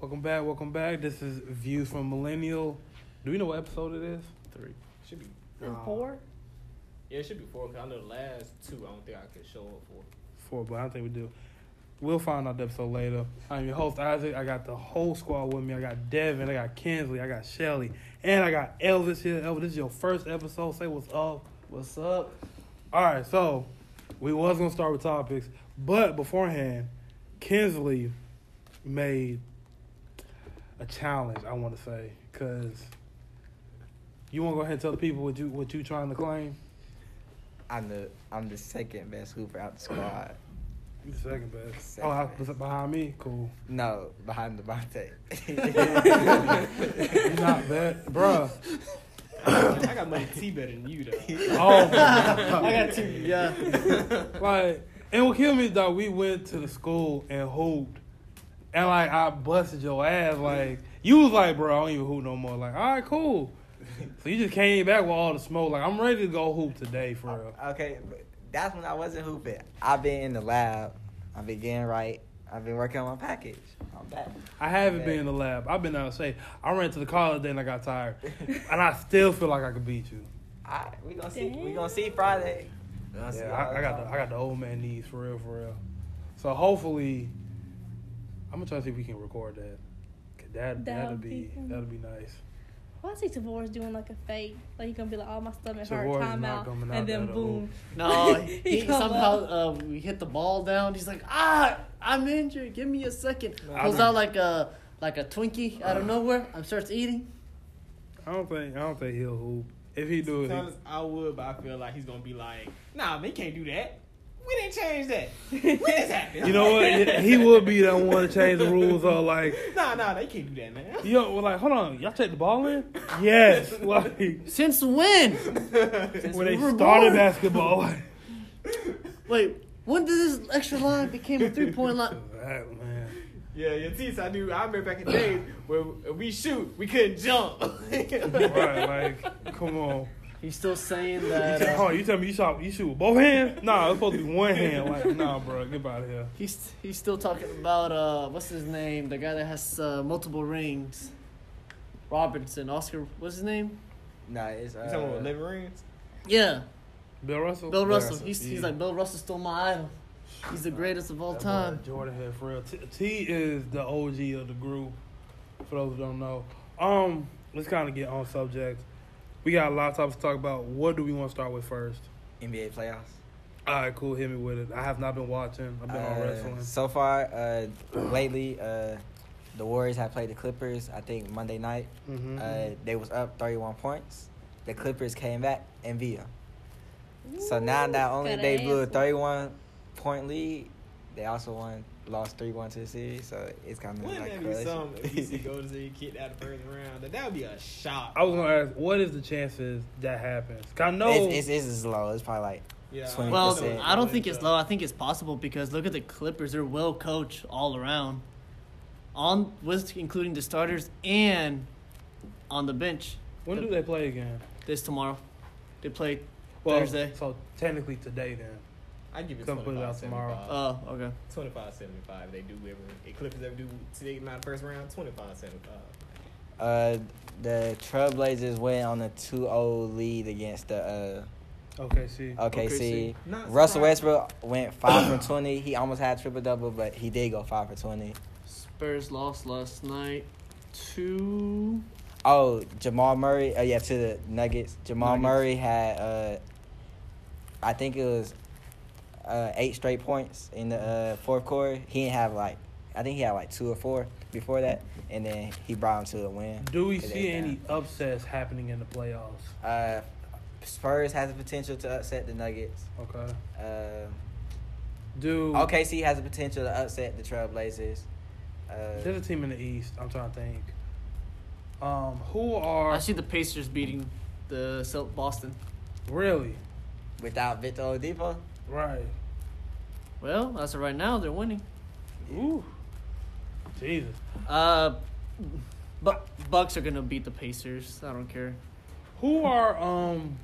Welcome back, welcome back. This is Views from Millennial. Do we know what episode it is? Three. Should be. Uh, Four? Yeah, it should be four. Cause I know the last two. I don't think I could show up for. Four, but I don't think we do. We'll find out the episode later. I'm your host, Isaac. I got the whole squad with me. I got Devin, I got Kinsley, I got Shelly, and I got Elvis here. Elvis, this is your first episode. Say what's up. What's up? All right, so we was gonna start with topics, but beforehand, Kinsley made a challenge. I want to say because you want to go ahead and tell the people what you what you trying to claim. I'm the I'm the second best hooper out the squad. You the second best. Second oh, best. behind me, cool. No, behind Devontae. You not bad, bruh. I got money T better than you though. Oh, I got two. Yeah. like, and what killed me is that we went to the school and hooped, and like I busted your ass. Like you was like, bro, I don't even hoop no more. Like, all right, cool. So you just came back with all the smoke. Like I'm ready to go hoop today for real. okay, but that's when I wasn't hooping. I've been in the lab. I've been getting right. I've been working on my package. I'm back. I haven't been in the lab. I've been out of shape. I ran to the car the day and I got tired, and I still feel like I could beat you. All right, we gonna see. We gonna see Friday. We gonna see Yeah, all I, I got the I got the old man knees for real, for real. So hopefully, I'm gonna try to see if we can record that. 'Cause That That that'll would be be that'll be nice. Well, I see Tavor's doing like a fake. Like he's gonna be like, "Oh, my stomach hurt, Tavor's not timeout," out and then boom. No, He he, somehow up. uh, we hit the ball down. He's like, ah, I'm injured. Give me a second. I Pulls out like a like a Twinkie out of nowhere. and starts eating. I don't think I don't think he'll hoop. If he do it, Sometimes he, I would, but I feel like he's gonna be like, Nah, man, you can't do that. We didn't change that. When this happened? you know what? He would be that one to change the rules. Or like, Nah, nah, they can't do that, man. yo, well, like, hold on, y'all take the ball in? Yes, like Since when? when they we were started born. basketball. Like, Wait, when did this extra line became a three point line? that man. Yeah, your teeth. I knew. I remember back in the days where we shoot, we couldn't jump. Right, like, come on. He's still saying that. tell, Uh, hold on, you tell me you shot you shoot with both hands? Nah, it's supposed to be one hand. Like, nah, bro, get out of here. he's he's still talking about uh what's his name? The guy that has uh, multiple rings. Robinson, Oscar. What's his name? Nah, it's uh, You talking about living rings? Yeah, Bill Russell. Bill Russell. Russell, He's, yeah. he's like Bill Russell stole my idol. He's the greatest of all That time. Jordan Head for real. T, T is the OG of the group. For those who don't know, um, let's kind of get on subject. We got a lot of topics to talk about. What do we want to start with first? NBA playoffs. All right, cool. Hit me with it. I have not been watching. I've been on Uh, wrestling. So far, uh, lately, uh, the Warriors have played the Clippers. I think Monday night. hmm Uh, they was up 31 points. The Clippers came back and beat them. So now, not only Gotta they blew a 31 point lead, they also won, lost 3 1 to the series. So it's kind of Wouldn't like that be correlation. something if you see Golden State kicked out the first round? That that would be a shock. I was gonna ask, what is the chances that happens? 'Cause I know. it's, it's, it's low. It's probably like Yeah, 20%. Well. I don't think it's low. I think it's possible because look at the Clippers. They're well coached all around, on with including the starters and on the bench. when do they play again? This tomorrow, they play Well, Thursday. So technically today then. I'd give it Come put it 25, out tomorrow. 75. Oh, okay. 25 75 they do ever if Clippers ever do today get out the first round 25 75 Uh, the Trailblazers went on a 2-0 lead against the Okay, see. uh, OKC. OKC. Not Russell. Westbrook went five for 20. He almost had triple double, but he did go five for 20. Spurs lost last night to Oh, Jamal Murray. Oh yeah, to the Nuggets. Jamal Nuggets. Murray had, uh, I think it was, uh, eight straight points in the uh, fourth quarter. He didn't have like, I think he had like two or four before that, and then he brought him to a win. Do we see is any upsets happening in the playoffs? Uh, Spurs has the potential to upset the Nuggets. Okay. Uh, Do OKC has the potential to upset the Trailblazers. Uh, There's a team in the East. I'm trying to think. Um, who are I see the Pacers beating the Boston. really without Victor Oladipo, right? Well, as of right now, they're winning. Ooh, Jesus. Uh, but Bucks are gonna beat the Pacers. I don't care. Who are um,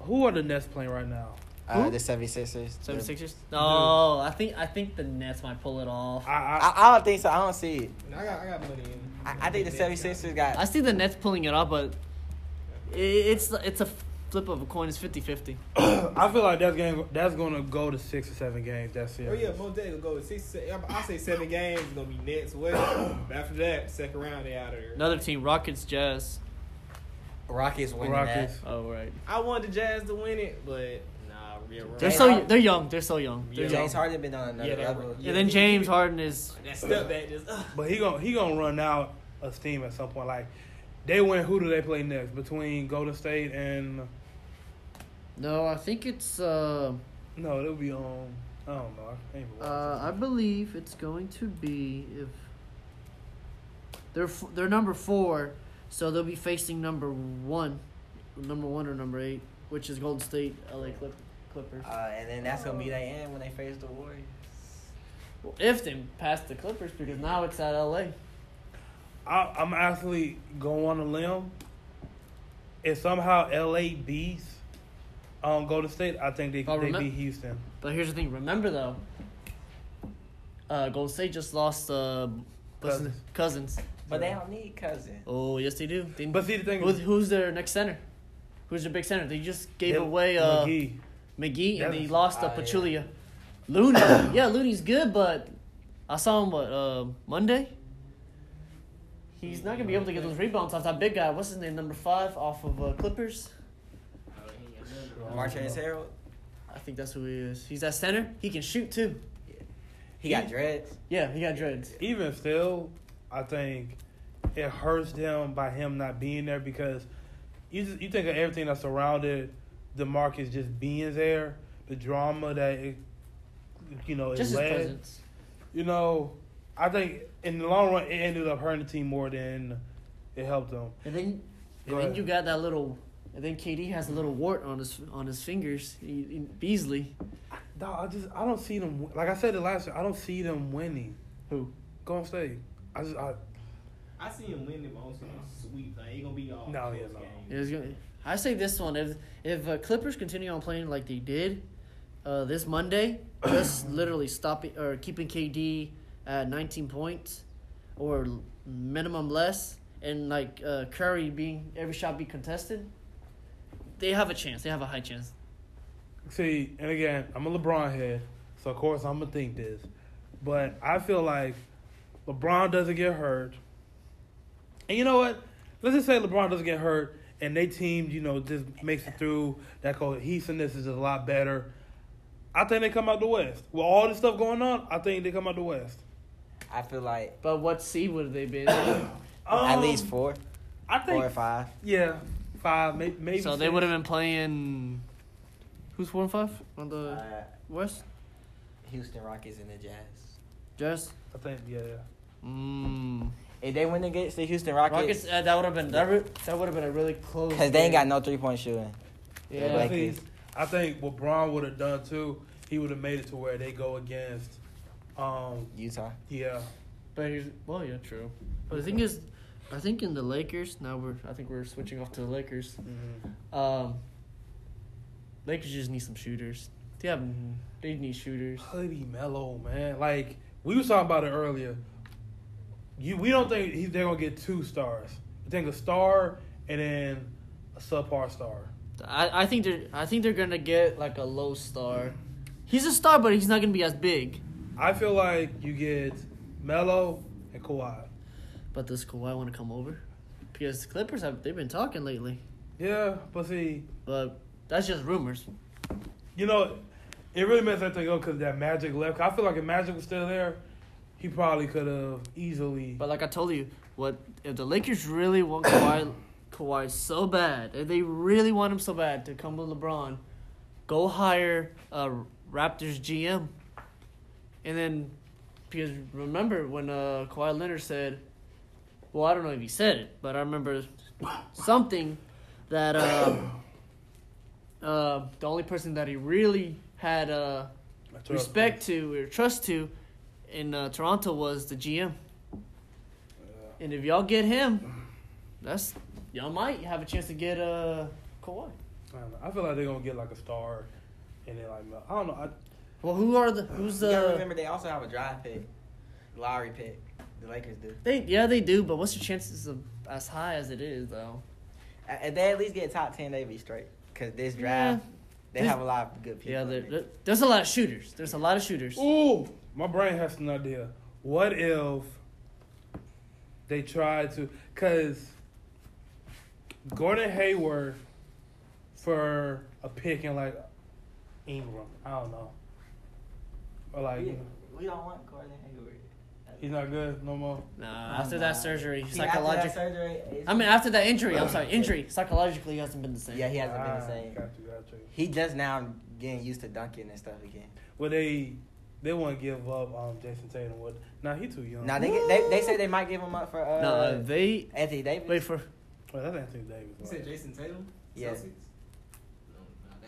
who are the Nets playing right now? Uh, Who? the 76ers. The- 76ers? No, I think I think the Nets might pull it off. I, I, I, I don't think so. I don't see it. I got, I got money in. I, I think the 76ers got. I see the Nets pulling it off, but i- it's it's a flip of a coin. is 50-50. I feel like that's game. That's gonna go to six or seven games. That's it. Oh yeah, most days will go with six. se- I say seven games. It's gonna be Nets. Well, after that, second round, they out of there. Another team, Rockets, Jazz. Rockets winning Rockets. Oh right. I wanted the Jazz to win it, but nah, yeah, They're so they're young. They're so young. They're Yeah. that. young. James Harden been on another Yeah, that- level. yeah. And then James Harden is that step back just. Uh, But he gonna he gonna run out of steam at some point. Like they win. Who do they play next between Golden State and? No. I think it's. Uh, No, it'll be on. I don't know. I can't even watch uh, I believe it's going to be if they're f- they're number four, so they'll be facing number one, number one or number eight, which is Golden State, LA Clip- Clippers. Uh, and then that's gonna be the end when they face the Warriors. Well, if they pass the Clippers, because now it's at LA. I, I'm actually going on a limb. If somehow LA beats um, Golden State, I think they Oh, they remem- beat Houston. But here's the thing. Remember though, uh, Golden State just lost uh, Cousins. Cousins. But they don't need Cousins. Oh yes, they do. They, But see the thing who's, is, who's their next center? Who's their big center? They just gave they- away uh, McGee. McGee and they lost to oh, yeah. Pachulia. Looney, yeah, Looney's good, but I saw him what uh, Monday. He's not gonna be able to get those rebounds off that big guy. What's his name? Number five off of uh, Clippers. Oh, Marquez Harold. I think that's who he is. He's at center. He can shoot too. He got dreads. Yeah, he got dreads. Even still, I think it hurts them by him not being there because you just, you think of everything that surrounded the Demarcus just being there, the drama that it, you know it Just his led. presence. You know, I think in the long run it ended up hurting the team more than it helped them. And then, Go and then you got that little. And then KD has a little wart on his on his fingers. He, he- Beasley. Dog, I just I don't see them like I said the last year. I don't see them winning. Who? Golden State. I just I I see him winning, but also sweep. Like he gonna be all. No, close yeah, no. games. Gonna, I say this one if if uh, Clippers continue on playing like they did uh, this Monday, just literally stopping or keeping KD at 19 points or minimum less, and like uh, Curry being every shot be contested, they have a chance. They have a high chance. See, and again, I'm a LeBron head, so of course I'm gonna think this. But I feel like LeBron doesn't get hurt. And you know what? Let's just say LeBron doesn't get hurt and they team, you know, just makes it through. That cohesiveness is a lot better. I think they come out the West. With all this stuff going on, I think they come out the West. I feel like But what seed would they be? at Um, least four, I think, four or five. yeah, five, maybe. maybe so they would have been playing. Who's four and five on the Uh, West? Houston Rockets and the Jazz. Jazz. I think, yeah, yeah. Mm. If they win against the Houston Rockets. Rockets, Uh, that would have been that, re- that would have been a really close. because they ain't got no three point shooting. Yeah. Like See, this. I think what Bron would have done too, he would have made it to where they go against, um, Utah. yeah, But he's well, yeah, true. But the thing is, I think in the Lakers now we're I think we're switching off to the Lakers. Um, Lakers just need some shooters. They have they need shooters. Hoodie Melo, man. Like we was talking about it earlier. You, we don't think he, they're gonna get two stars. We think a star and then a subpar star. I, I think they're I think they're gonna get like a low star. He's a star, but he's not gonna be as big. I feel like you get Melo and Kawhi. But does Kawhi want to come over? Because the Clippers have they've been talking lately, Yeah, but see, but that's just rumors. you know, it really makes that thing go because that Magic left. I feel like if Magic was still there, he probably could have easily. But like I told you, what if the Lakers really want Kawhi, Kawhi so bad, if they really want him so bad to come with LeBron, go hire a Raptors GM, and then because remember when uh, Kawhi Leonard said, well I don't know if he said it, but I remember something that uh, uh, the only person that he really had uh, respect to or trust to in uh, Toronto was the GM. And if y'all get him, that's y'all might have a chance to get uh Kawhi. I, don't know. I feel like they're gonna get like a star and then like I don't know. I, Well, who are the who's You gotta the remember they also have a draft pick, lottery pick. The Lakers do. they? Yeah, they do. But what's your chances of as high as it is though? If they at least get top ten, they be straight. Cause this draft, they This- have a lot of good people. Yeah, there, there- there's a lot of shooters. There's a lot of shooters. ooh, my brain has an idea. What if they try to? Cause Gordon Hayward for a pick in like Ingram. I don't know. Or like we, we don't want Gordon Hayward. He's not good no more. Nah, after that surgery, See, after that psychologically. surgery, I mean, after that injury, I'm sorry, injury. Psychologically, he hasn't been the same. yeah, he hasn't been Ah, the same. Got you, got you. He just now getting used to dunking and stuff again. Well, they they want to give up um Jayson Tatum. What? Nah, he too young. Now they get, they they say they might give him up for uh, No, they Anthony Davis. wait for. Well, that's Anthony Davis. You said Jayson Tatum? Yeah. Celtics?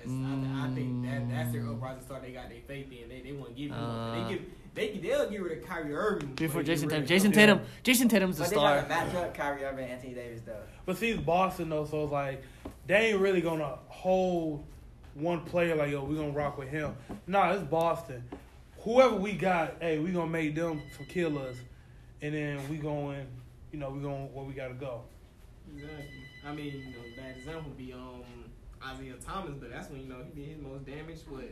No, no, that's, I, I think that that's their uprising star. They got their faith in. They they want to give him. up. Uh. They give they they'll get rid of Kyrie Irving Before Jayson Tatum. Jason him. Tatum. Jayson Tatum's a but they star. got to match up Kyrie Irving and Anthony Davis though. But see, it's Boston though, so it's like they ain't really gonna hold one player like yo, we gonna rock with him. Nah, it's Boston. Whoever we got, hey, we gonna make them some killers, and then we going, you know, we going where we gotta go. Exactly. I mean, you know, bad example would be um Isaiah Thomas, but that's when you know he did his most damage. What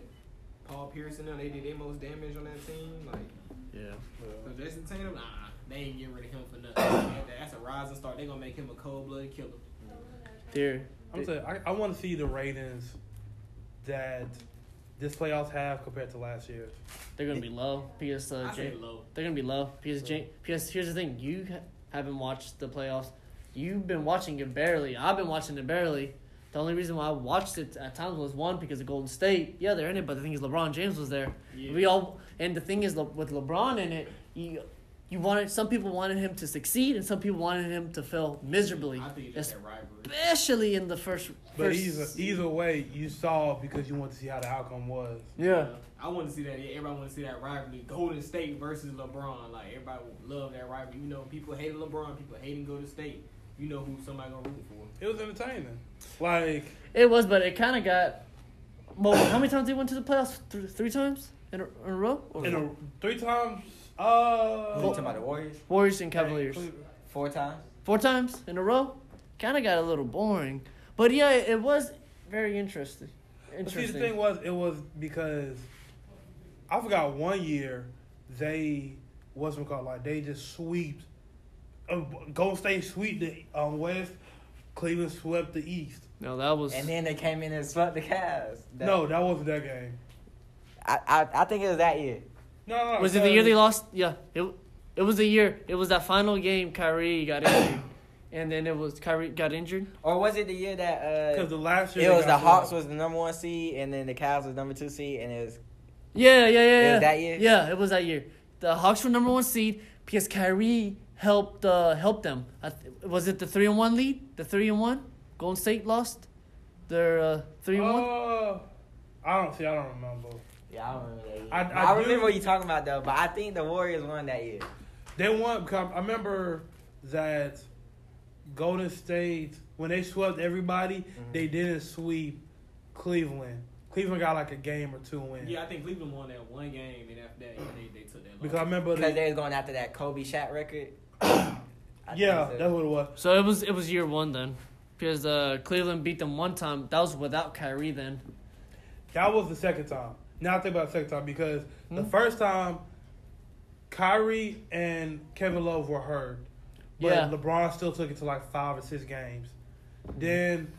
Paul Pierce and them, they did their most damage on that team. Like Yeah. so Jayson Tatum, nah, they ain't getting rid of him for nothing. That's a rising star. They gonna make him a cold blooded killer. They're, I'm saying I, I want to see the ratings that this playoffs have compared to last year. they're gonna be low because uh, J- low. they're gonna be low because J- because here's the thing you ha- haven't watched the playoffs. You've been watching it barely. I've been watching it barely. The only reason why I watched it at times was one because of Golden State. Yeah, they're in it, but the thing is, LeBron James was there. Yeah. We all and the thing is, Le- with LeBron in it, you you wanted some people wanted him to succeed and some people wanted him to fail miserably, I think it's just that rivalry. especially in the first. But first either either way, you saw because you want to see how the outcome was. yeah. I want to see that. Yeah, Everybody want to see that rivalry. Golden State versus LeBron. Like everybody loved that rivalry. You know, people hated LeBron. People hating Golden State. You know who somebody gonna root for. It was entertaining. Like It was, but it kind of got. Well, how many times they went to the playoffs? Three, three times in a, in a row. Or in a, three times. Uh, you talking about the Warriors? Warriors and Cavaliers. Four times. Four times in a row. Kind of got a little boring, but yeah, it, it was very interesting. But see, the thing was, it was because I forgot one year they what's it called like they just sweep. Uh, Golden State sweep the um, West. Cleveland swept the East. no, that was. And then they came in and swept the Cavs. That- no, that wasn't that game. I, I I think it was that year. No, no. was it the year they lost? Yeah, it it was the year. It was that final game. Kyrie got injured, and then it was Kyrie got injured. Or was it the year that Because uh, the last year it was the Hawks swept. was the number one seed and then the Cavs was number two seed and it was Yeah, yeah, yeah, It yeah. was that year? Yeah, it was that year. The Hawks were number one seed because Kyrie helped uh, helped them. I th- was it the three and one lead? The three and one. Golden State lost. Their uh, three and one. Uh, I don't see. I don't remember. yeah I don't remember that year. I- I, I remember what you're talking about though, but I think the Warriors won that year. They won. Because I remember that Golden State when they swept everybody, Mm-hmm. they didn't sweep Cleveland. Cleveland got like a game or two in. Yeah, I think Cleveland won that one game, and after that, yeah, they, they took that. Because I remember Because they, they was going after that Kobe Shaq record. I think yeah, so. that's what it was. So it was it was year one then, because uh, Cleveland beat them one time. That was without Kyrie then. That was the second time. Now I think about the second time because the Hmm? first time, Kyrie and Kevin Love were hurt, but Yeah. LeBron still took it to like five or six games. Then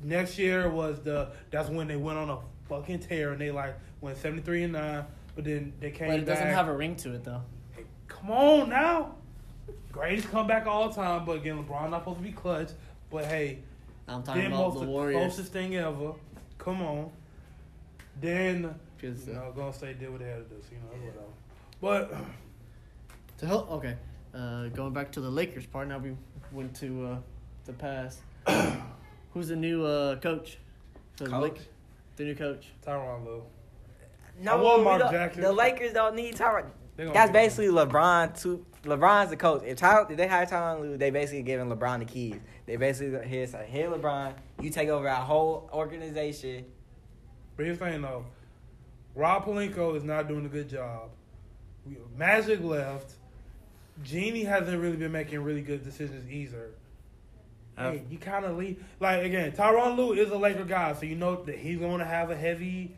next year was the that's when they went on a fucking tear and they like went seventy three and nine. But then they came But it doesn't have a ring to it though. Hey, Come on now. Greatest comeback of all time, but again, LeBron not supposed to be clutch. But hey, I'm talking then about most the the Warriors. closest thing ever. Come on. Then Because, you uh, know, Golden State did what they had to do. So, you know, whatever. But To help, okay. Uh, going back to the Lakers part, now we went to uh, the past. Who's the new uh, coach? For the Coach? Lak- the new coach. Tyronn Lue. No, I want we Mark don't- Jackson. The Lakers don't need Tyronn. They gonna That's basically LeBron. To LeBron's the coach. If, Ty, if they hire Tyronn Lue, they basically giving LeBron the keys. They basically here say, "Here, LeBron, you take over our whole organization." But here's the thing though, Rob Pelinka is not doing a good job. Magic left. Jeanie hasn't really been making really good decisions either. Hey, you kind of leave like again. Tyronn Lue is a Laker guy, so you know that he's going to have a heavy,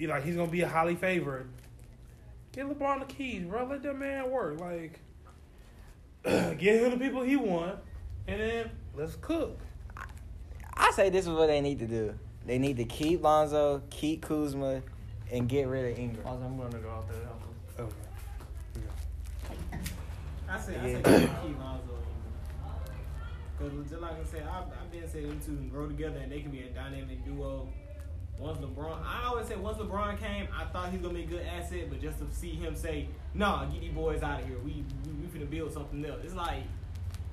like he's going to be a highly favored. Get LeBron the keys, bro. Let that man work. Like, get him the people he want, and then let's cook. I say this is what they need to do. They need to keep Lonzo, keep Kuzma, and get rid of Ingram. Pause, I'm gonna go out there. to help him. Okay. I say, I Yeah. say, keep Lonzo. Because just like I said, I've, I've been saying them two can grow together and they can be a dynamic duo. Once LeBron, I always say once LeBron came, I thought he's gonna be a good asset, but just to see him say, "Nah, get these boys out of here. We we, we finna build something else." It's like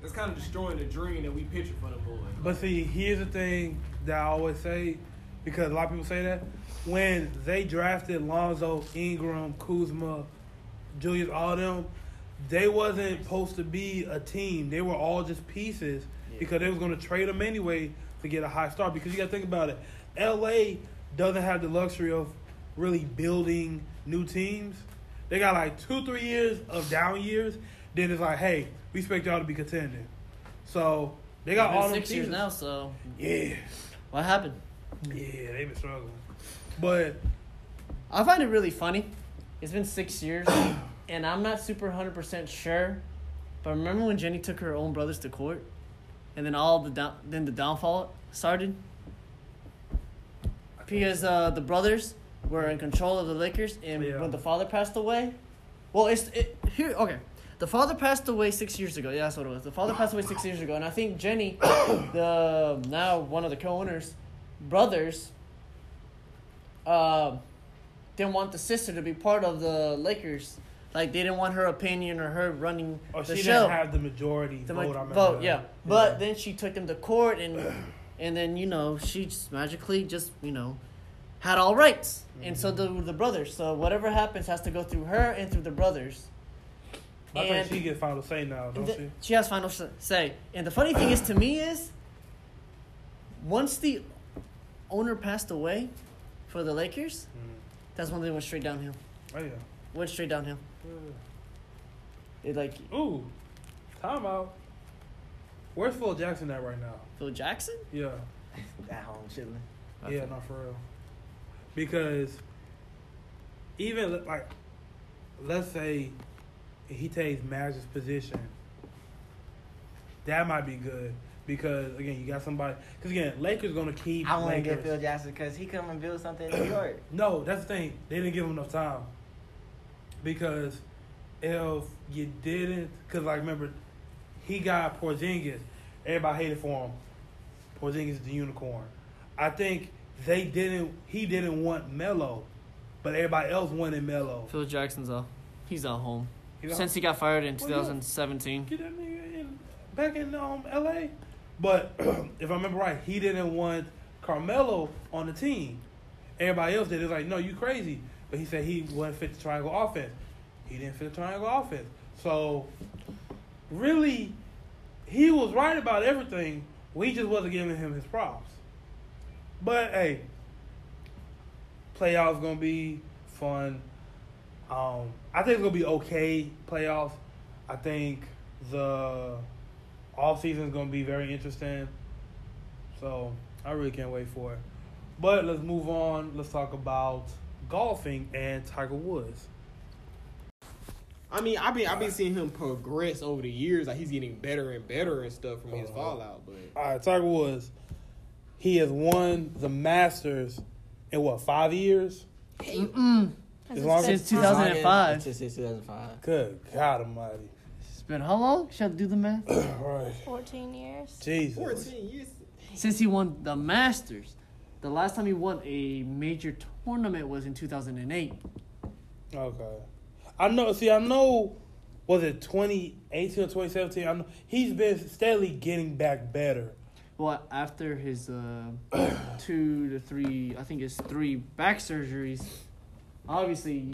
it's kind of destroying the dream that we pictured for the boys. But see, here's the thing that I always say, because a lot of people say that when they drafted Lonzo, Ingram, Kuzma, Julius, all them, they wasn't supposed to be a team. They were all just pieces because they was going to trade them anyway to get a high start. Because you got to think about it, L.A. doesn't have the luxury of really building new teams. They got like two, three years of down years. Then it's like, hey, we expect y'all to be contending. So they got It's all them six years now. So Yeah, what happened? yeah, they've been struggling. But I find it really funny. It's been six years, and I'm not super hundred percent sure. But remember when Jenny took her own brothers to court, and then all the down, then the downfall started because uh, the brothers were in control of the Lakers, and Yeah. when the father passed away, well, it's it, here. Okay, the father passed away six years ago. Yeah, that's what it was. The father passed away six years ago, and I think Jenny, the now one of the co-owners, brothers, um, didn't want the sister to be part of the Lakers. Like they didn't want her opinion or her running or the she show. didn't have the majority The vote. ma- I remember vote, that. yeah. But then she took them to court, and and then you know she just magically just you know had all rights, and so Mm-hmm. the the brothers. So whatever happens has to go through her and through the brothers. I and- think she get final say now, don't The- she? she has final say. And the funny thing is to me is once the owner passed away for the Lakers, Mm. that's when they went straight downhill. Oh yeah. Went straight downhill. It like Ooh, timeout. Where's Phil Jackson at right now? Phil Jackson. Yeah, At home chilling. yeah, not for real. Because even like, let's say he takes Magic's position, that might be good. Because again, you got somebody. Because again, Lakers gonna keep. I want to get Phil Jackson because he come and build something in New York. No, that's the thing. They didn't give him enough time. Because if you didn't, because like remember, he got Porzingis. Everybody hated for him. Porzingis is the unicorn. I think they didn't. He didn't want Melo, but everybody else wanted Melo. Phil Jackson's out. He's at home since he got fired in 2017. get that nigga in, back in um, L.A. But if I remember right, he didn't want Carmelo on the team. Everybody else did. It was like, no, you crazy. But he said he wouldn't fit the triangle offense. He didn't fit the triangle offense. So, really, he was right about everything. We just wasn't giving him his props. But hey, playoffs gonna be fun. Um, I think it's gonna be okay playoffs. I think the off season is gonna be very interesting. So I really can't wait for it. But let's move on. Let's talk about golfing and Tiger Woods. I mean, I've been I've been seeing him progress over the years. Like he's getting better and better and stuff from his uh-huh. fallout. But All right, Tiger Woods. He has won the Masters in what five years? Mm-mm. As long as- Since 2005. Since 2005. Good God Almighty! It's been how long? Shall I do the math? All right, 14 years. Jesus. fourteen years. Since he won the Masters. The last time he won a major tournament was in 2008. Okay. I know. See, I know. Was it 2018 or 2017? I know he's been steadily getting back better. Well, after his uh, two to three, I think it's three back surgeries. Obviously,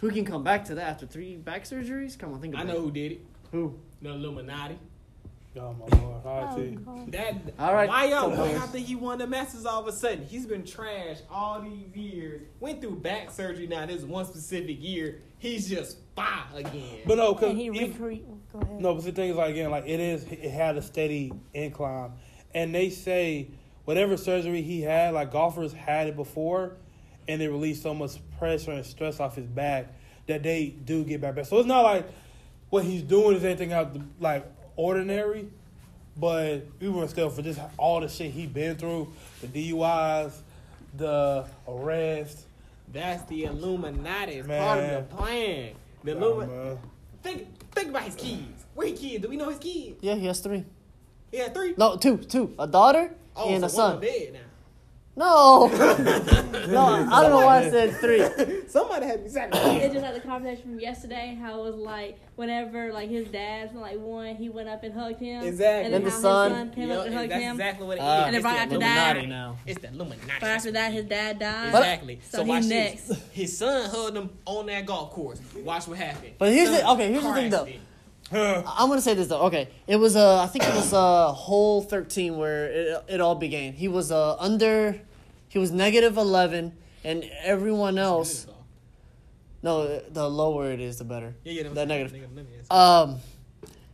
who can come back to that after three back surgeries? Come on, think about I know it. who did it. Who? The Illuminati. Oh my lord. All right, Oh, That All right, Why y'all? Why y'all think he won the Masters all of a sudden? He's been trash all these years. Went through back surgery. Now this one specific year, he's just fire again. But no, because And he recre- Go ahead. No, but the thing is, like again, like it is, it had a steady incline, and they say whatever surgery he had, like golfers had it before, and they release so much pressure and stress off his back that they do get back better. So it's not like what he's doing is anything out the, like ordinary, but even still for just all the shit he been through, the DUIs, the arrest. That's the Illuminati. It's Man. part of the plan. The Illuminati. think think about his kids. Where his kids? Do we know his kids? Yeah, he has three. He had three. No, two, two. A daughter Oh, and so a one son. of them dead now. No, no, I don't know why I said three. Somebody had me be It's sacrificed. just like the conversation from yesterday, how it was like whenever like his dad like one, he went up and hugged him. Exactly. And then Then the how son- his son came Yo, up and hugged that's him. exactly what it is. Uh, And then right the after Illuminati. that- now. It's the Illuminati. But after that, his dad died. Exactly. So So, he's watch next. this. His son hugged him on that golf course. Watch what happened. But here's the- okay, here's the thing, though. I'm gonna say this though. Okay, it was uh, I think it was uh, hole 13 where it it all began. He was uh under, he was negative 11, and everyone else. No, the lower it is, the better. Yeah, yeah, That negative. negative, negative. Um,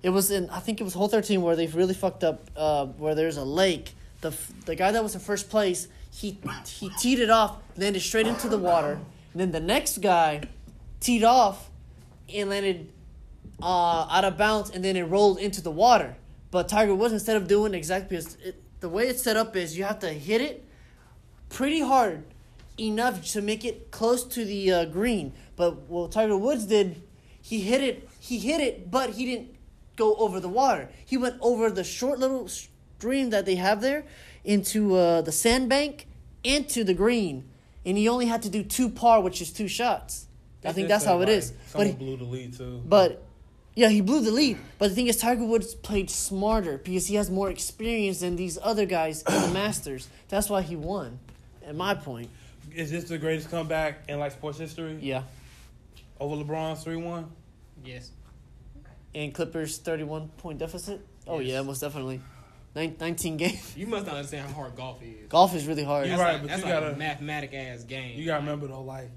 it was in I think it was hole thirteen where they really fucked up. Uh, where there's a lake. The the guy that was in first place, he he teed it off, landed straight into the water. And then the next guy teed off and landed uh, out of bounds, and then it rolled into the water. But Tiger Woods, instead of doing exactly because it, the way it's set up is you have to hit it pretty hard enough to make it close to the uh, green. But what Tiger Woods did, he hit it. He hit it, but he didn't go over the water. He went over the short little stream that they have there into uh, the sandbank into the green, and he only had to do two par, which is two shots. I think that's how it is. But Someone he- blew the lead too. but yeah, he blew the lead. But the thing is, Tiger Woods played smarter because he has more experience than these other guys in the Masters. That's why he won. At my point, is this the greatest comeback in like sports history? yeah. Over LeBron's three one. Yes. And Clippers thirty-one point deficit. Oh Yes. yeah, most definitely. Nin- Nineteen games. You must not understand how hard golf is. Golf is really hard. You're That's right, like, but that's you like gotta- a mathematic ass game. You gotta remember though, like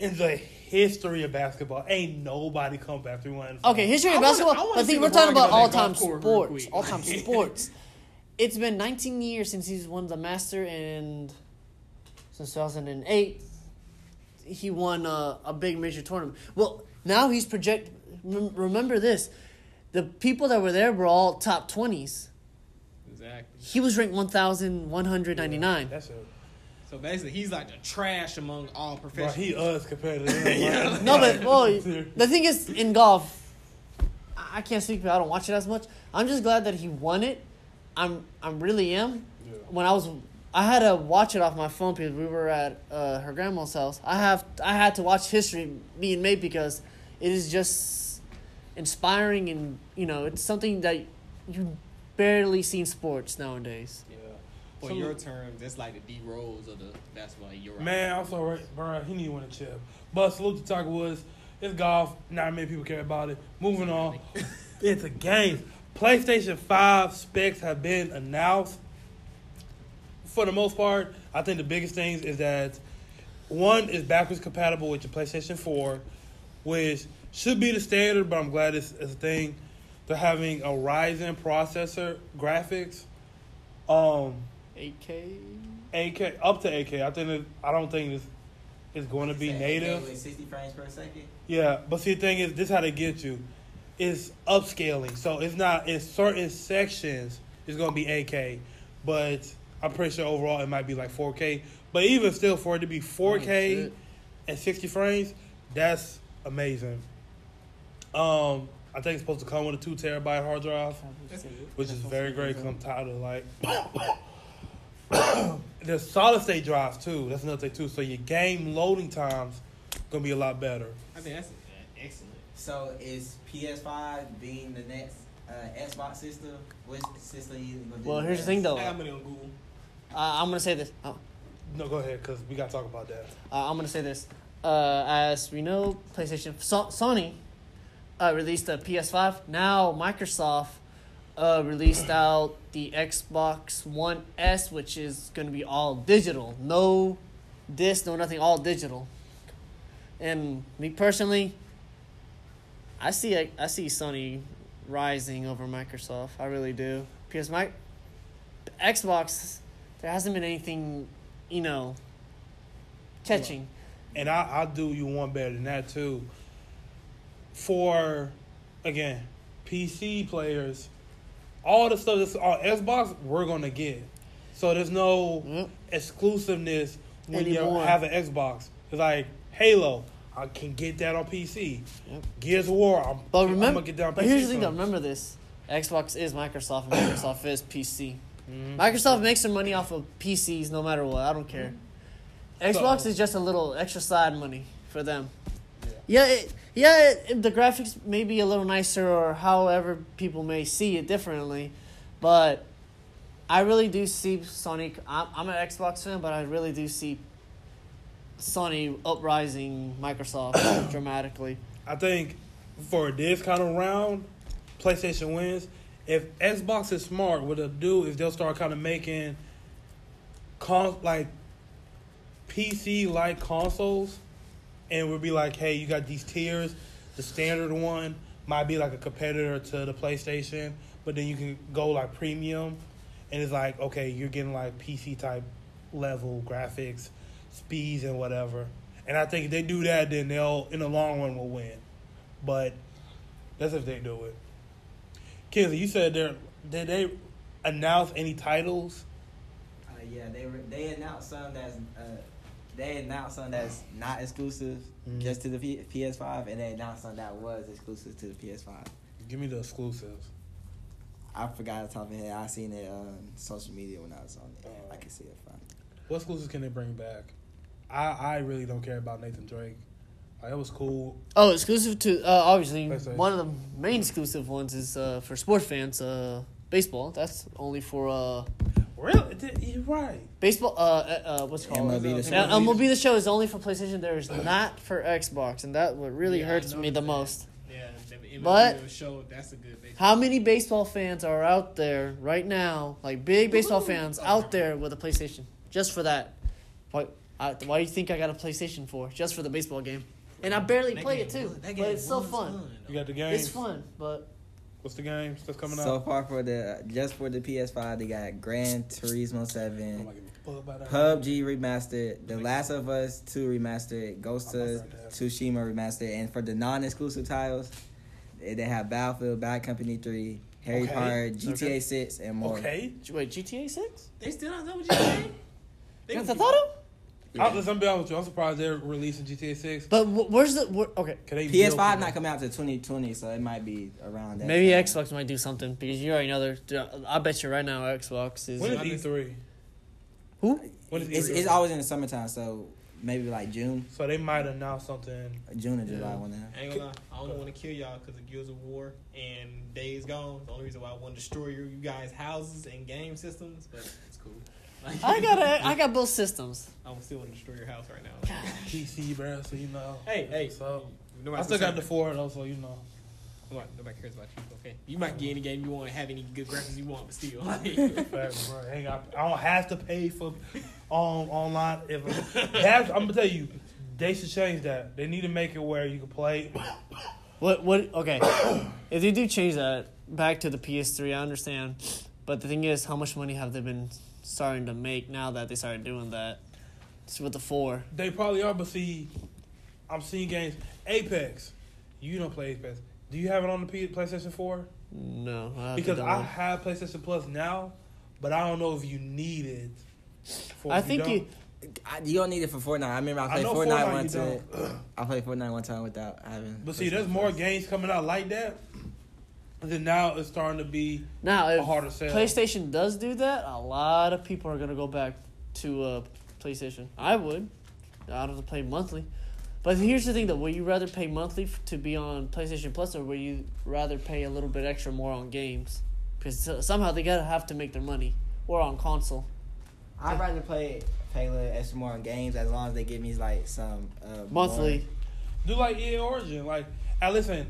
in the history of basketball, ain't nobody come back three one. Okay, history I of wanna- basketball. I wanna but see we're talking about all that time golf course real sports. All time sports. It's been 19 years since he's won the Master, and since 2008, he won a, a big major tournament. Well, now he's project. Remember this: the people that were there were all top 20s. Exactly. He was ranked 1,199. That's it. So basically, he's like the trash among all Bro, professionals. he us compared to them. Yeah. No, but well, the thing is, in golf, I I can't speak. because I don't watch it as much. I'm just glad that he won it. I'm, I'm really am. Yeah. When I was, I had to watch it off my phone because we were at uh, her grandma's house. I have, I had to watch history being made because it is just inspiring and you know it's something that you barely see in sports nowadays. For your terms, that's like the D Rose of the basketball. You're right. Man, I'm sorry, bro. He need to win a chip. But salute to Tiger Woods. It's golf. Not many people care about it. Moving on. it's a game. PlayStation 5 specs have been announced. For the most part, I think the biggest things is that one is backwards compatible with your PlayStation 4, which should be the standard, but I'm glad it's, it's a thing. They're having a Ryzen processor graphics. Um, 8K. 8K up to 8K. I think it, I don't think it's, it's going to be native. 60 frames per second. Yeah, but see the thing is, this how they get you. It's upscaling, so it's not in certain sections. It's gonna be 8K, but I'm pretty sure overall it might be like 4K. But even still, for it to be 4K shit. and 60 frames, that's amazing. Um, I think it's supposed to come with a two terabyte hard drive which is very great because I'm tired of like. There's solid state drives too. That's another thing too. So your game loading times gonna be a lot better. I think that's uh, excellent. So is PS5 being the next uh, Xbox system? Which system you gonna do? Well, here's the thing though. I got money on Google. Uh, I'm gonna say this. Uh, No, go ahead because we gotta talk about that. Uh, I'm gonna say this. Uh, as we know, PlayStation, so- Sony uh, released the PS5. Now Microsoft uh, released out the Xbox One S, which is going to be all digital. No disc, no nothing, all digital. And me personally, I see I see Sony rising over Microsoft. I really do because my Xbox there hasn't been anything, you know, catching. And I, I'll do you one better than that too. For again, PC players, all the stuff that's on Xbox, we're gonna get. So there's no Yep. exclusiveness when Anymore. you have an Xbox. It's like Halo, I can get that on PC. Yep. Gears of War, I'm, But I'm remember, gonna get that on but PC. here's the thing, though. Remember this: Xbox is Microsoft, and Microsoft is PC. Mhm. Microsoft makes their money off of PCs, no matter what. I don't care. Xbox So- is just a little extra side money for them. Yeah, it, yeah. It, the graphics may be a little nicer, or however people may see it differently, but I really do see Sony. I'm, I'm an Xbox fan, but I really do see Sony uprising Microsoft dramatically. I think for this kind of round, PlayStation wins. If Xbox is smart, what they'll do is they'll start kind of making con like PC like consoles, and we'll be like, hey, you got these tiers. The standard one might be like a competitor to the PlayStation, but then you can go like premium, and it's like, okay, you're getting like PC type level graphics, speeds, and whatever. And I think if they do that, then they'll in the long run will win. But that's if they do it. Kinsley, you said there did they announce any titles? Uh, yeah, they were, they announced some that's uh, they announced something that's not exclusive Mhm. just to the P- PS5, and they announced something that was exclusive to the PS5. Give me the exclusives. I forgot the top of my head. I seen it on social media when I was on it. I can see it fine. What exclusives can they bring back? I I really don't care about Nathan Drake. Like, it was cool. Oh, exclusive to uh, obviously one of the main exclusive ones is uh, for sports fans. Uh, baseball. That's only for uh, Really, Th- you're right. baseball. Uh, uh, uh, what's it called? MLB The Now, Show. MLB the show is only for PlayStation. There is not for Xbox, and that what really Yeah, hurts me the that. most. Yeah, the MLB But- show that's a good base. How many baseball fans are out there right now, like big baseball fans out there with a PlayStation just for that? Why? I, why do you think I got a PlayStation for? Just for the baseball game, and I barely That play game it too. was- that But it's so was fun. You got the games. It's fun, but What's the games that's coming So out? So far for the just for the PS5, they got Gran Turismo I'm Seven, not giving a fuck about that. PUBG remastered, The Last of Us Two remastered, Ghost of not gonna have it. Tsushima remastered, and for the non-exclusive titles, they they have Battlefield, Bad Company Three, Harry Okay. Potter, GTA Okay. Six, and more. Okay. wait, GTA Six? They still not done what you saying? They Grand gonna Theft Auto? Yeah. I'm, listen, I'm be honest with you. I'm surprised they're releasing GTA 6. But wh- where's the where, okay? Can they PS5 not coming out to 2020, so it might be around that. Maybe time. Xbox might do something because you already know they're. I bet you right now Xbox is. When is E3? Who? When is It's, E3? it's always in the summertime, so maybe like June, so they might announce something. June or July, Yeah. one now. I ain't gonna lie. I only want to kill y'all because of Gears of War and Days Gone. The only reason why I want to destroy your, you guys' houses and game systems, but it's cool. Like, I got a, I got both systems. I'm still want to destroy your house right now. PC, bro, so you know. Hey, hey. So, Nobody I still got the four, though, so you know. Nobody, nobody cares about you. Okay, you might get any game you want, have any good graphics you want, but still. Facts, bro. I, ain't got, I don't have to pay for um, online. If that's, I'm gonna tell you, they should change that. They need to make it where you can play. What? What? Okay. if they do change that back to the PS3, I understand. But the thing is, how much money have they been starting to make now that they started doing that? It's with the four. They probably are, but see, I'm seeing games. Apex, you don't play Apex. Do you have it on the P- PlayStation 4? No, I Because I have PlayStation Plus now, but I don't know if you need it. For I if think don't. you. I, you don't need it for Fortnite. I remember I I played know Fortnite, Fortnite one time. I played Fortnite one time without having. But see, there's more games coming out like that. And then now it's starting to be Now, a if harder sell. PlayStation does do that, a lot of people are gonna go back to uh, PlayStation. I would. I don't have to pay monthly. But here's the thing, though: would you rather pay monthly f- to be on PlayStation Plus, or would you rather pay a little bit extra more on games? Because somehow they gotta have to make their money, or on console. I'd rather play pay a little extra more on games as long as they give me like some uh, Monthly. Do like EA Origin. Like, and listen,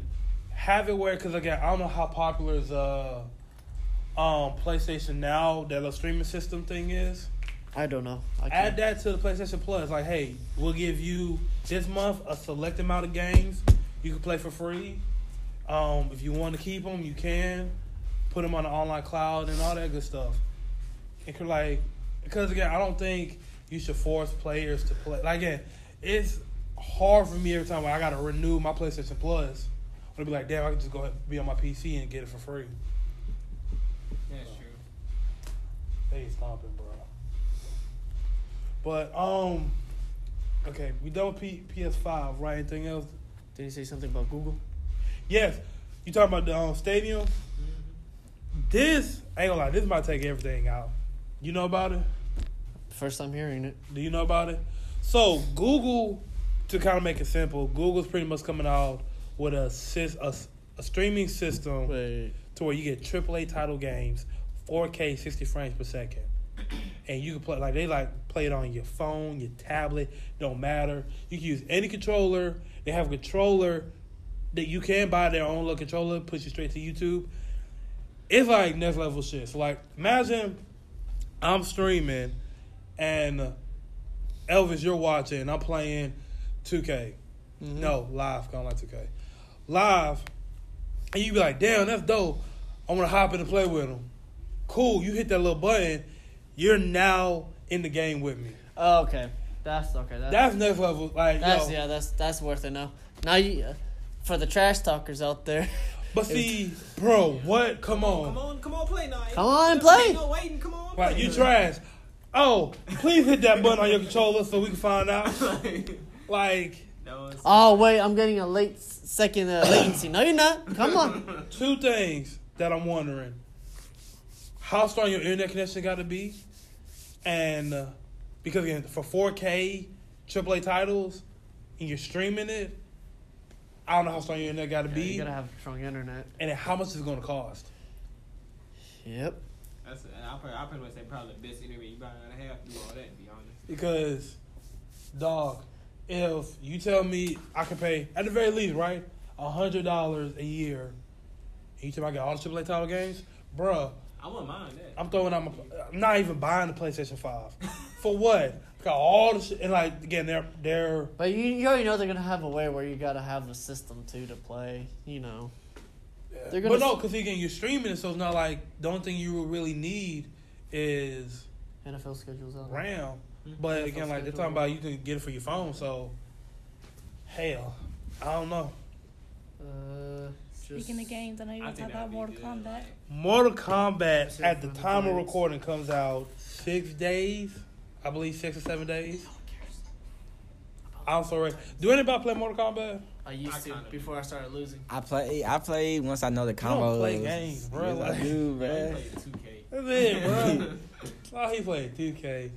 have it where, because again, I don't know how popular uh, um PlayStation Now that little streaming system thing is. I don't know. I Add that to the PlayStation Plus. Like, hey, we'll give you this month a select amount of games you can play for free. Um, if you want to keep them, you can put them on the online cloud and all that good stuff. It could like because again, I don't think you should force players to play. Like again, it's hard for me every time I got to renew my PlayStation Plus. I'm gonna be like, damn, I can just go ahead and be on my PC and get it for free. That's true. They stomping, bro. But um, okay, we done with P- PS5, right? Anything else? Did he say something about Google? Yes, you talking about the um, Stadia? This I ain't gonna lie, this might take everything out. You know about it? First time hearing it. Do you know about it? So Google, to kind of make it simple, Google's pretty much coming out with a a, a streaming system Wait. to where you get AAA title games, 4K, 60 frames per second, and you can play like they like play it on your phone, your tablet, don't matter. You can use any controller. They have a controller that you can buy their own little controller, push you straight to YouTube. It's like next level shit. So like, imagine I'm streaming and Elvis, you're watching. I'm playing 2K. Mm-hmm. No, live, kind of like 2K. Live, and you be like, damn, that's dope. I want to hop in and play with him. Cool, you hit that little button. You're now in the game with me. Oh, okay. That's okay. That's, That's next level. Like, that's yo. yeah. That's that's worth it now. Now you, uh, for the trash talkers out there, But see, bro, what? Come on. Come on, come on, play now. Come on, Ain't play. No waiting. Come on, Like, play. you trash. Oh, please hit that button on your controller so we can find out. Like, no, oh wait, I'm getting a late second uh, latency. No, you're not. Come on. two things that I'm wondering: how strong your internet connection got to be, and uh, because again, for 4K AAA titles, and you're streaming it, I don't know how strong your internet got to Yeah, be, you gotta have strong internet. and how much is it going to cost. Yep. That's, I'll probably, I'll pretty much say probably the best interview you probably gotta have to do all that. To be honest. Because, dog, if you tell me I can pay at the very least, right, a hundred dollars a year, and you tell me I got all the AAA title games, bruh, I wouldn't mind that. I'm throwing out my. I'm not even buying the PlayStation Five. For what? Got all the shit, and like again, they're they're But you, you already know they're gonna have a way where you gotta have the system too to play. You know. They're gonna but no, because again, you're streaming it, so it's not like the only thing you really need is NFL schedules out. RAM. But NFL again, like they're talking about, you can get it for your phone. So, hell, I don't know. Uh, just, Speaking of games, I know you I want talk about Mortal good, Kombat. Mortal Kombat at the time of recording comes out six days, I believe six or seven days. I'm sorry. Do anybody play Mortal Kombat? I used I to before I started losing. I play. I play once I know the don't combo. play games, bro. Yes, I Like- do, Yeah, bro. he played 2K. That's it, bro. oh, he played 2K,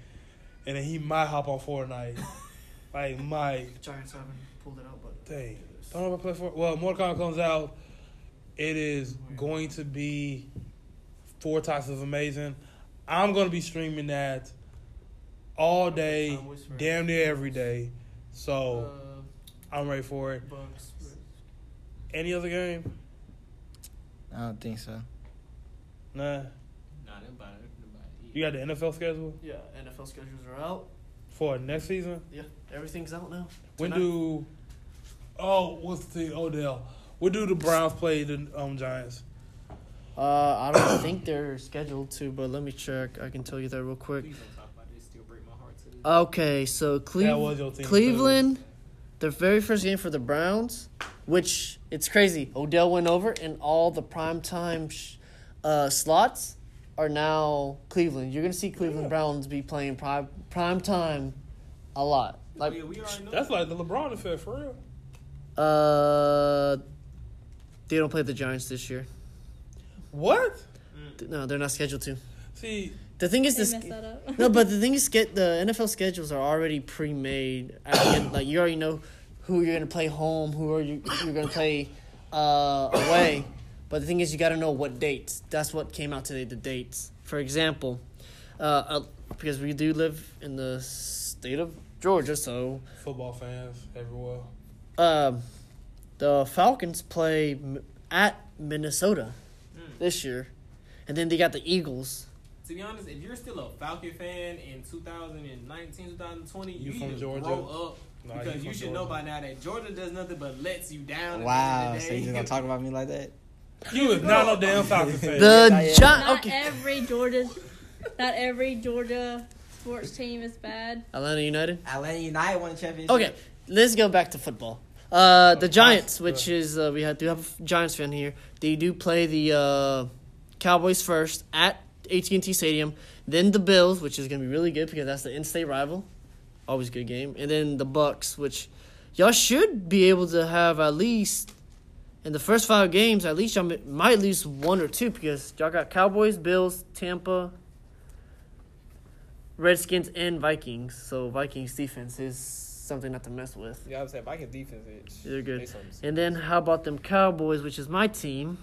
and then he might hop on Fortnite. like, might. Giants haven't pulled it out, but Dang. Don't know if I play for. Well, Mortal Kombat comes out. It is going to be four types of amazing. I'm going to be streaming that all day, Time waits for- damn near every day. uh, So I'm ready for it. bugs. Any other game? I don't think so. Nah. Nah, them about it. them about it. You got the NFL schedule Yeah, NFL schedules are out. for next season? Yeah, everything's out now. When Tonight. do? Oh, what's the thing? Odell. When do the Browns play the um, Giants? Uh, I don't think they're scheduled to, but let me check. I can tell you that real quick. Please don't talk about this. Still break my heart to this. Okay, so That Cleve- was your team, Cleveland, their very first game for the Browns, which it's crazy. Odell went over, in all the primetime sh- uh, slots are now Cleveland. You're gonna see Cleveland Yeah. Browns be playing prime prime time a lot. Like, yeah, we. That's like the LeBron effect for real. uh, they don't play the Giants this year. What? No, they're not scheduled to. See, The thing is, this messed that up. no, but the thing is, get the NFL schedules are already pre-made. Again, like you already know who you're gonna play home, who are you you're gonna play uh, away. But the thing is, you got to know what dates. That's what came out today. The dates. For example, uh, uh, because we do live in the state of Georgia, so football fans everywhere. um, the Falcons play m- at Minnesota this year, and then they got the Eagles. To be honest, if you're still a Falcon fan in 2019, 2020, You you, from Georgia? grow up Nah, because you you from should know by now that Georgia does nothing but lets you down. Wow, end of the so you day. just gonna talk about me like that? You is not no damn Falcons fan. The Yeah, yeah. Not okay. every Georgia, not every Georgia sports team is bad. Atlanta United. Atlanta United won a championship. Okay, let's go back to football. Uh, the Giants, which is uh, we had do have a Giants fan here. They do play the uh, Cowboys first at AT&T Stadium, then the Bills, which is gonna be really good because that's the in-state rival, always a good game, and then the Bucks, which y'all should be able to have at least in the first five games. At least y'all might lose one or two because y'all got Cowboys, Bills, Tampa. Redskins and Vikings, so Vikings defense is something not to mess with. Yeah, I'm saying Vikings defense is. They're good. they And then how about them Cowboys, which is my team?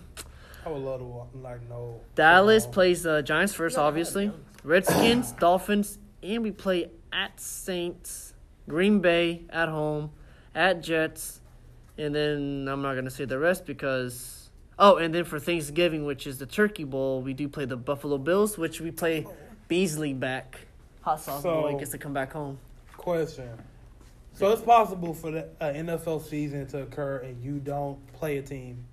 I would love to wa- like know. Dallas football. plays the Giants first, obviously. Redskins, Dolphins, and we play at Saints, Green Bay at home, at Jets, and then I'm not gonna say the rest because oh, and then for Thanksgiving, which is the Turkey Bowl, we do play the Buffalo Bills, which we play Beasley back. Hot sauce boy gets to come back home. Question. So it's possible for the uh, NFL season to occur and you don't play a team.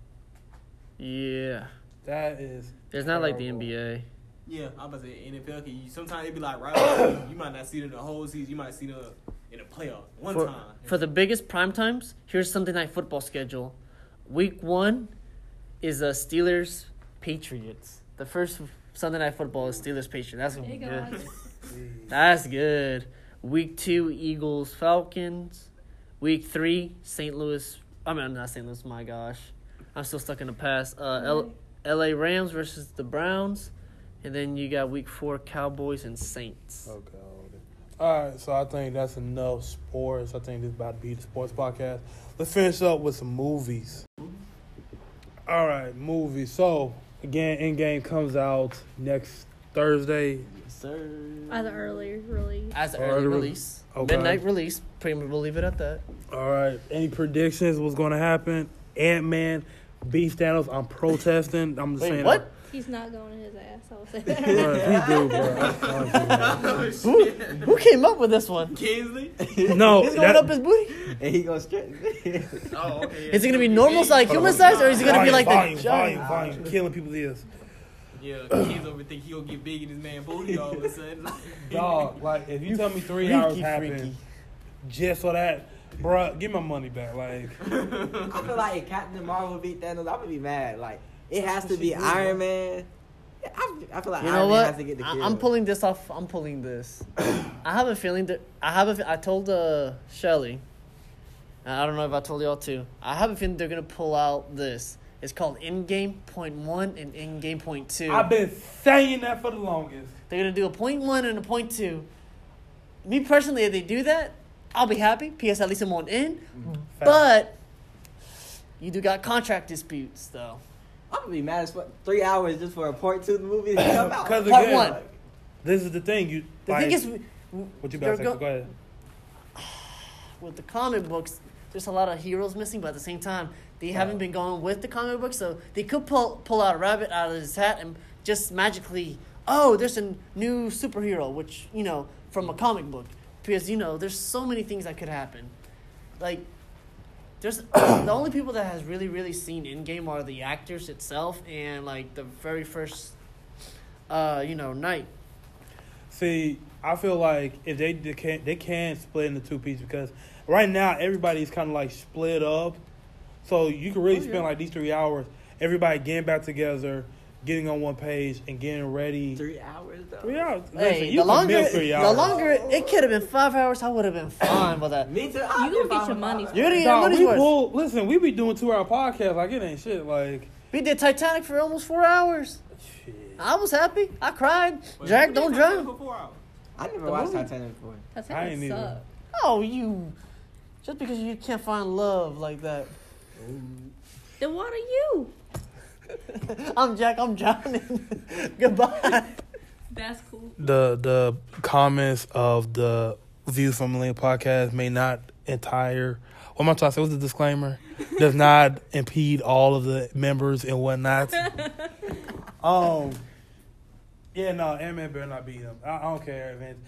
Yeah, That is. it's not like the. NBA. Yeah, I'm about to say NFL. Can you, sometimes it'd be like right. you might not see them the whole season. You might see them in the playoffs one for, time. for the biggest prime times, here's Sunday night football schedule. Week one is the Steelers Patriots. The first Sunday night football is Steelers Patriots. That's gonna Hey be good. That's good. Week two, Eagles Falcons. Week three, St. Louis. I mean, I'm not St. Louis. My gosh, I'm still stuck in the past. Uh, L- L.A. Rams versus the Browns, and then you got week four, Cowboys and Saints. Okay. okay. All right, so I think that's enough sports. I think this is about to be the sports podcast. Let's finish up with some movies. All right, movies. So again, Endgame comes out next Thursday. Yes, Sir. as an early release. As an Or early release, okay. midnight release. Pretty much, we'll leave it at that. All right. Any predictions? What's going to happen? Ant Man, Beast Thanos. I'm protesting. I'm just Wait, saying. what? He's not going to his ass. I will say that. if he do, bro. I oh, Who, who came up with this one? Kingsley. No, He's going that- up his booty. and he goes straight. Oh, okay. Is it gonna be normal size, human size, or is it gonna be like volume, the volume, giant? volume, killing people's ears. Yeah, kids over think he gonna get big in his man booty all of a sudden. Dog, like if you tell me three Freaky, hours happened freaky. just for that, bruh, give my money back. Like, I feel like if Captain Marvel beat Thanos, I'm gonna be mad. Like it has to be what Iron Man. I, I feel like You Iron know Man what? has to get the I, kill. I'm pulling this off. I'm pulling this. I have a feeling that I have a. I told uh, Shelly. I don't know if I told y'all too. I have a feeling they're gonna pull out this. It's called Endgame Point One and Endgame Point Two. I've been saying that for the longest. They're gonna do a point one and a point two. Me personally, if they do that, I'll be happy. P.S. At least I'm on in. But you do got contract disputes though. I'm gonna be mad as fuck. Three hours just for a part two of the movie to come out. Part again, one. this is the thing. You The like, thing is, what you they're about to say? go- Go ahead. with the comic books, there's a lot of heroes missing, but at the same time, they haven't been going with the comic books, so they could pull pull out a rabbit out of his hat and just magically, oh, there's a new superhero, which you know from a comic book, because you know there's so many things that could happen, like. There's the only people that has really really seen Endgame are the actors itself and like the very first, uh, you know, night. See, I feel like if they they can they can split into two pieces because right now everybody's kind of like split up, so you can really Oh, yeah. spend like these three hours, everybody getting back together, getting on one page, and getting ready. Three hours though. Three hours. Hey, Listen, you the longer, milk three the longer it could have been five hours, I would have been fine with that. Me too. You gonna get your money? You're gonna get your Dog, money's we worth. pull, listen, we be doing two hour podcasts like it ain't shit. Like, We did Titanic for almost four hours. shit. I was happy. I cried. But Jack, don't did drown. for four hours? I never The watched movie. Titanic before. That's I how ain't it either. Oh, you. Just because you can't find love like that. Then what are you? I'm Jack. I'm drowning. Goodbye. That's cool. the the comments of the views from the Link podcast may not entire. What am I trying to say? What's the disclaimer? Does not impede all of the members and whatnot. um, Yeah, no, Ant Man better not beat him. I, I don't care, Vince.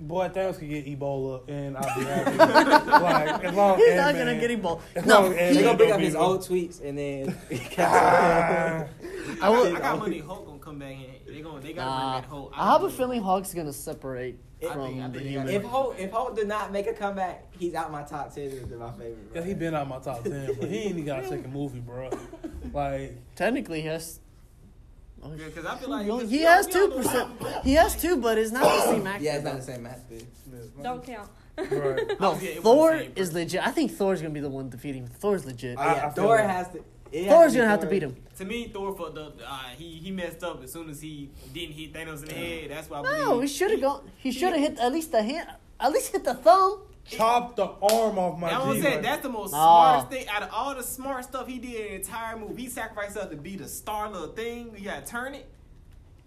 Boy, Thanos could get Ebola, and I'll be happy. like as long as He's not gonna get Ebola. No, long as They Ant-Man gonna bring up his him. old tweets and then. Ah. I will. I got money. Hulk gonna come back in. They gonna they gotta Nah, bring that Hulk. I have a feeling Hulk's gonna separate I from think- I the think they human. if Hulk if Hulk did not make a comeback, he's out my top ten. Is my favorite. Yeah, bro. he been out my top ten, but he ain't even got a second movie, bro. Like, Technically, he has. Oh, Yeah, 'cause I feel like he he has two percent. He has two, but it's not the same actor. Yeah, it's not the same match. dude. Don't count. right. No, Oh, yeah, Thor is legit. I think Thor's gonna be the one defeating. him. Thor's legit. Oh I- yeah, I Thor that. has to. it has Thor's gonna have to beat him. To me, Thor for the uh, he he messed up as soon as he didn't hit Thanos in the head. That's why I believe. No, he should have gone. He should have hit at least the hand. At least hit the thumb. Chop the arm off my That's what I'm G. saying. That's the most Nah. smartest thing out of all the smart stuff he did in the entire movie. He sacrificed himself to be the star little thing. You gotta turn it.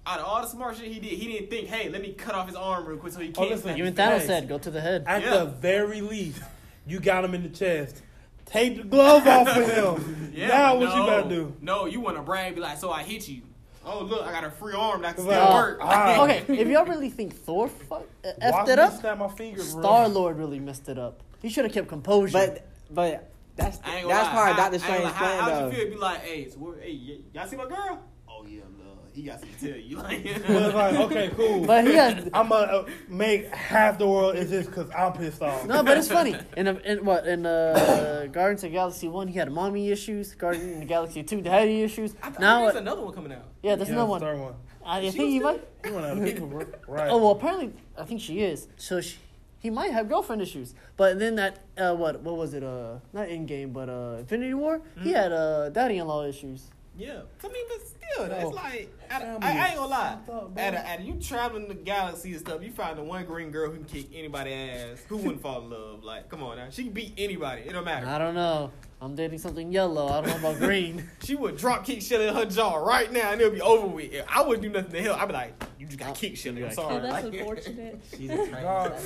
Out of all the smart shit he did, he didn't think, "Hey, let me cut off his arm real quick so he Oh, can't." listen, Even his Thanos face." said, "Go to the head." At Yeah. the very least, you got him in the chest. Take the glove off of him. Yeah, now but what you no. gotta do? No, you want to brag, be like, "So I hit you." Oh look, I got a free arm that can Well, still Uh, work. ah. okay, if y'all really think Thor fuck, uh, effed it up, Snap my finger. Star Lord really messed it up. He should have kept composure. But but that's I that's lie. part of How- Doctor I ain't Strange gonna lie. How, plan how'd though. you feel? Be like, hey, so where, hey, y- y'all see my girl? Oh yeah, love. He got something to tell you. Like, But it's like, okay, cool. But he has- I'm gonna uh, make half the world is just because I'm pissed off. no, but it's funny. In, a, in what in uh, Guardians of Galaxy one, he had mommy issues. Guardians of the Galaxy two, daddy issues. I thought Now, there's uh, another one coming out. yeah, there's yeah, another that's one. Third one. I She think he might. You run out of people, bro. Right. Oh well, apparently I think she is. So she, he might have girlfriend issues. But then that uh, what what was it? Uh, not Endgame, but uh, Infinity War. Mm-hmm. He had uh, daddy-in-law issues. Yeah, I mean, but still, that's No. like I, I, I ain't is gonna lie. fucked up. At, a, at you traveling the galaxy and stuff, you find the one green girl who can kick anybody ass. Who wouldn't fall in love? Like, come on now, she can beat anybody. It don't matter. I don't know. I'm dating something yellow. I don't know about green. She would drop kick shit in her jaw right now, and it'll be over with. If I wouldn't do nothing to help. I'd be like, you just got kicked, Shelly. I'm Yeah. sorry. Oh, that's Like- unfortunate. She's a train. God, I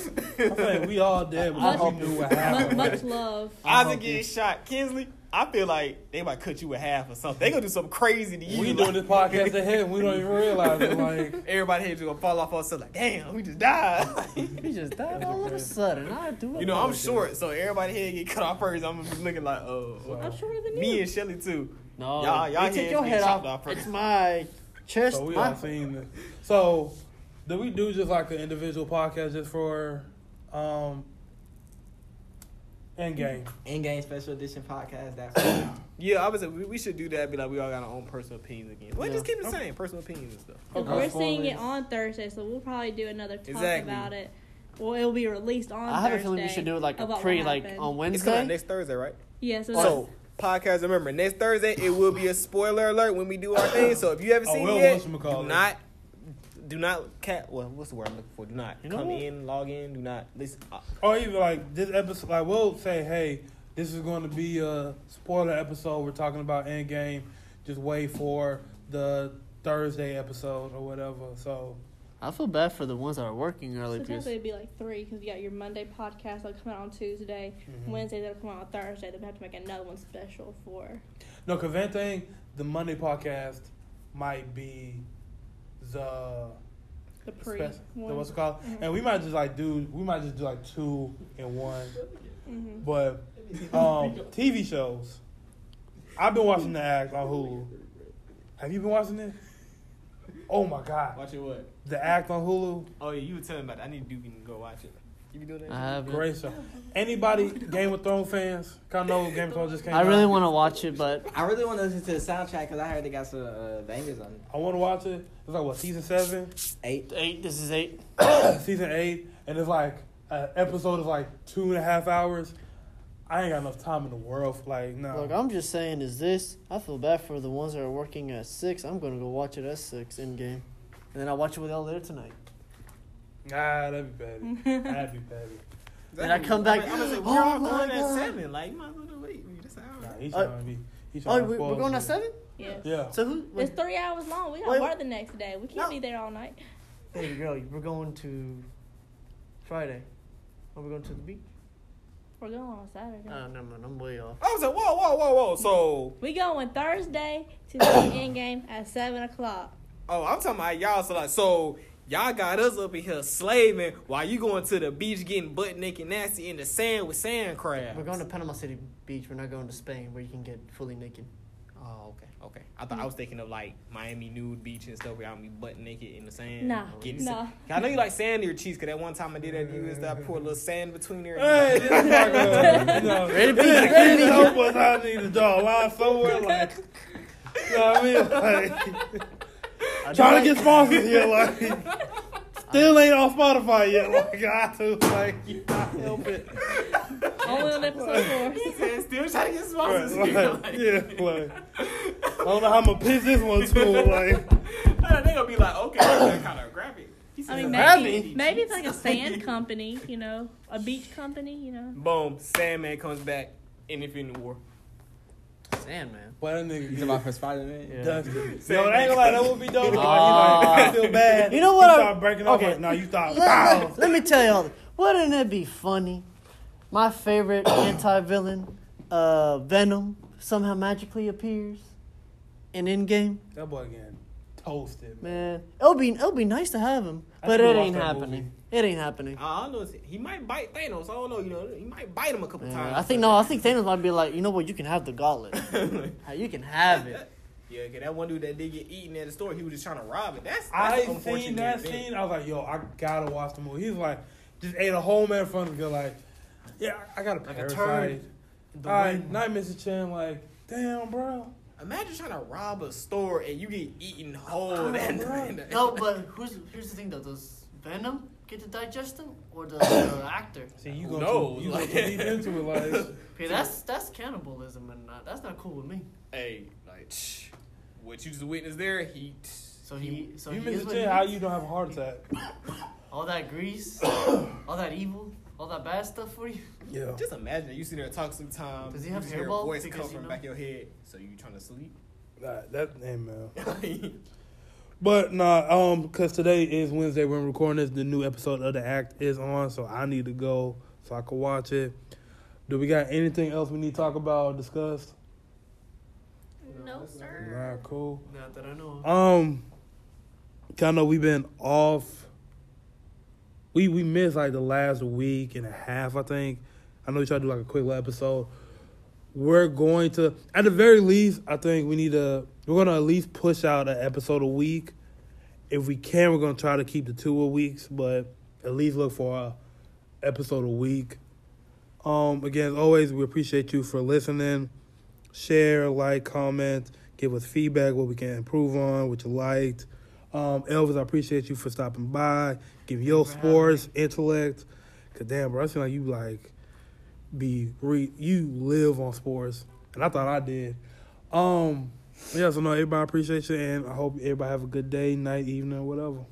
think we all dead Much- because we knew what much, happened. much love. I Isaac hope getting shot. Kinsley, I feel like they might cut you in half or something. They gonna do something crazy to you. We like- doing this podcast ahead and we don't even realize it. Like, Everybody here just gonna fall off us. Like, damn, we just died. he just died all of a sudden. I do. you know, I'm short, so everybody here get cut off first. I'm gonna be looking like, oh, I'm shorter than me you. and Shelly too. No, Y'all- y'all take your head off. off first. It's my chest. so we my- all seen this. So, do we do just like an individual podcast just for um Endgame? In game special edition podcast. That's Yeah, I was. We, we should do that. Be like, we all got our own personal opinions again. Well, Yeah. just keep the same, personal opinions and stuff. Okay. we're seeing it on Thursday, so we'll probably do another talk Exactly. about it. Well, it'll be released on. I have a feeling we should do it like a pre, like happened. on It's coming out Wednesday. next Thursday, right? Yeah, so, oh. So podcast. Remember, next Thursday it will be a spoiler alert when we do our thing. So if you haven't Oh, seen well, it yet, do not, do not cat. Well, what's the word I'm looking for? Do not You know come what? in, log in. Do not listen. Uh, Or even like this episode, like we'll say, hey, this is going to be a spoiler episode. We're talking about Endgame. Just wait for the Thursday episode or whatever. So I feel bad for the ones that are working early so because technically it'd be like three because you got your Monday podcast that'll come out on Tuesday, Mhm. Wednesday that'll come out on Thursday. Then we have to make another one special for. no, cause that thing, the Monday podcast might be the The pre spec- the what's it called, Mhm. and we might just like do we might just do like two in one. Mhm. But um, TV shows, I've been watching the Act on Hulu. Have you been watching it? Oh my god, watch it. What? the Act on Hulu, Oh yeah, you were telling me about. That. I need to do go watch it. You be doing that? I have. great show. Anybody Game of Thrones fans? Kind of know Game of Thrones just came. I really out. want to watch it, but I really want to listen to the soundtrack because I heard they got some uh, bangers on it. I want to watch it. It's like what season seven, Eight. eight. This is eight. season eight, and it's like an episode is like two and a half hours. I ain't got enough time in the world. For like no. Look, I'm just saying, is this? I feel bad for the ones that are working at six. I'm gonna go watch it at six Endgame, and then I'll watch it with y'all later tonight. Nah, that'd be petty. that'd be petty. Then I come back, I'm gonna say "Oh we're all my going at seven. Like you might as well wait. That's an Nah, he's Uh, trying to be. He's Oh, to we, spoil we're going at seven. Yes. Yeah. So who? It's three hours long. We got Wait, work the next day. We can't No. be there all night. Baby girl, we're going to Friday. Are we going to the beach? We're going on Saturday. Oh, never mind. I'm way off. I was like, whoa, whoa, whoa, whoa. So we going Thursday to the Endgame at seven o'clock. Oh, I'm talking about y'all. So like, so y'all got us up in here slaving while you going to the beach getting butt naked nasty in the sand with sand crabs. We're going to Panama City Beach. We're not going to Spain where you can get fully naked. Oh, okay, okay. I thought I was thinking of like Miami nude beach and stuff where y'all be butt naked in the sand. Nah, getting nah. sa- I know you like sand in your cheeks, cause that one time I did that, you used to pour a little sand between there. Hey, this nigga, you know, Ready, Pete? Ready Ready, to help us. I need to draw a line somewhere, like, you know what I mean? Like, trying to get sponsors here, like, still ain't on Spotify yet. Like, I to, like, you not help it. Only on episode four. He said, still trying to get Right, sponsors. like, Like, yeah, like, I don't know how I'm gonna pitch this one to, like, they gonna be like, okay, that's kind of graphic. I mean, maybe maybe it's like a sand company, you know, a beach company, you know. Boom, Sandman comes back in Infinity War. Sandman. boy, that nigga talking about for Spider Man? Yeah. Dustin. Yo, I ain't gonna lie, that would be dope. Like, Ah. you know, I feel bad. You know what You I- start breaking off. okay. Like, no, you thought. Let, Wow. let- let me tell y'all, wouldn't it be funny? My favorite anti-villain, uh, Venom, somehow magically appears in Endgame. That boy getting toasted. Man, it'll be it'll be nice to have him, I but it ain't happening. movie. It ain't happening. I don't know. He might bite Thanos. I don't know. You know, he might bite him a couple Man, times. I think no, I think Thanos might be like, you know what, you can have the gauntlet. you can have it. Yeah, cause that one dude that did get eaten at the store, he was just trying to rob it. That's, that's I seen that event. scene. I was like, yo, I gotta watch the movie. He's like, just ate a whole man in front of me. Like, yeah, I got a Like a parasite. All right, night, Mr. Chen. Like, damn, bro. Imagine trying to rob a store and you get eaten whole. Oh, that right. night. No, but who's, here's the thing though. Does Venom get to digest him, or does the actor? See, you go knows? too, you go Like- too deep into it. Like, Okay, that's that's cannibalism, and uh, that's not cool with me. hey, like, what you just witnessed there, he. So he, so you he is Mr. what he how is. you don't have a heart attack? all that grease, all that evil, all that bad stuff for you. Yeah. Just imagine that you sitting there and talk sometimes. Does he you have just hear a hairballs? voice Because, come you from know- the back of your head. So you trying to sleep? That, that, hey, man. But nah, um, cause today is Wednesday. We're recording this. The new episode of the Act is on, so I need to go so I can watch it. Do we got anything else we need to talk about or discuss? No, sir. Alright, cool. Not that I know. of. Um, kind of we've been off. We we missed like the last week and a half, I think. I know we tried to do like a quick little episode. We're going to, at the very least, I think we need to. We're gonna at least push out an episode a week. If we can, we're gonna try to keep the two a weeks, but at least look for a episode a week. Um, again, as always, we appreciate you for listening. Share, like, comment, give us feedback, what we can improve on, what you liked. Um, Elvis, I appreciate you for stopping by, give your sports intellect. Cause damn, bro, I feel like you like be re you live on sports, and I thought I did. Um, yeah, so no, everybody appreciate you, and I hope everybody have a good day, night, evening, whatever.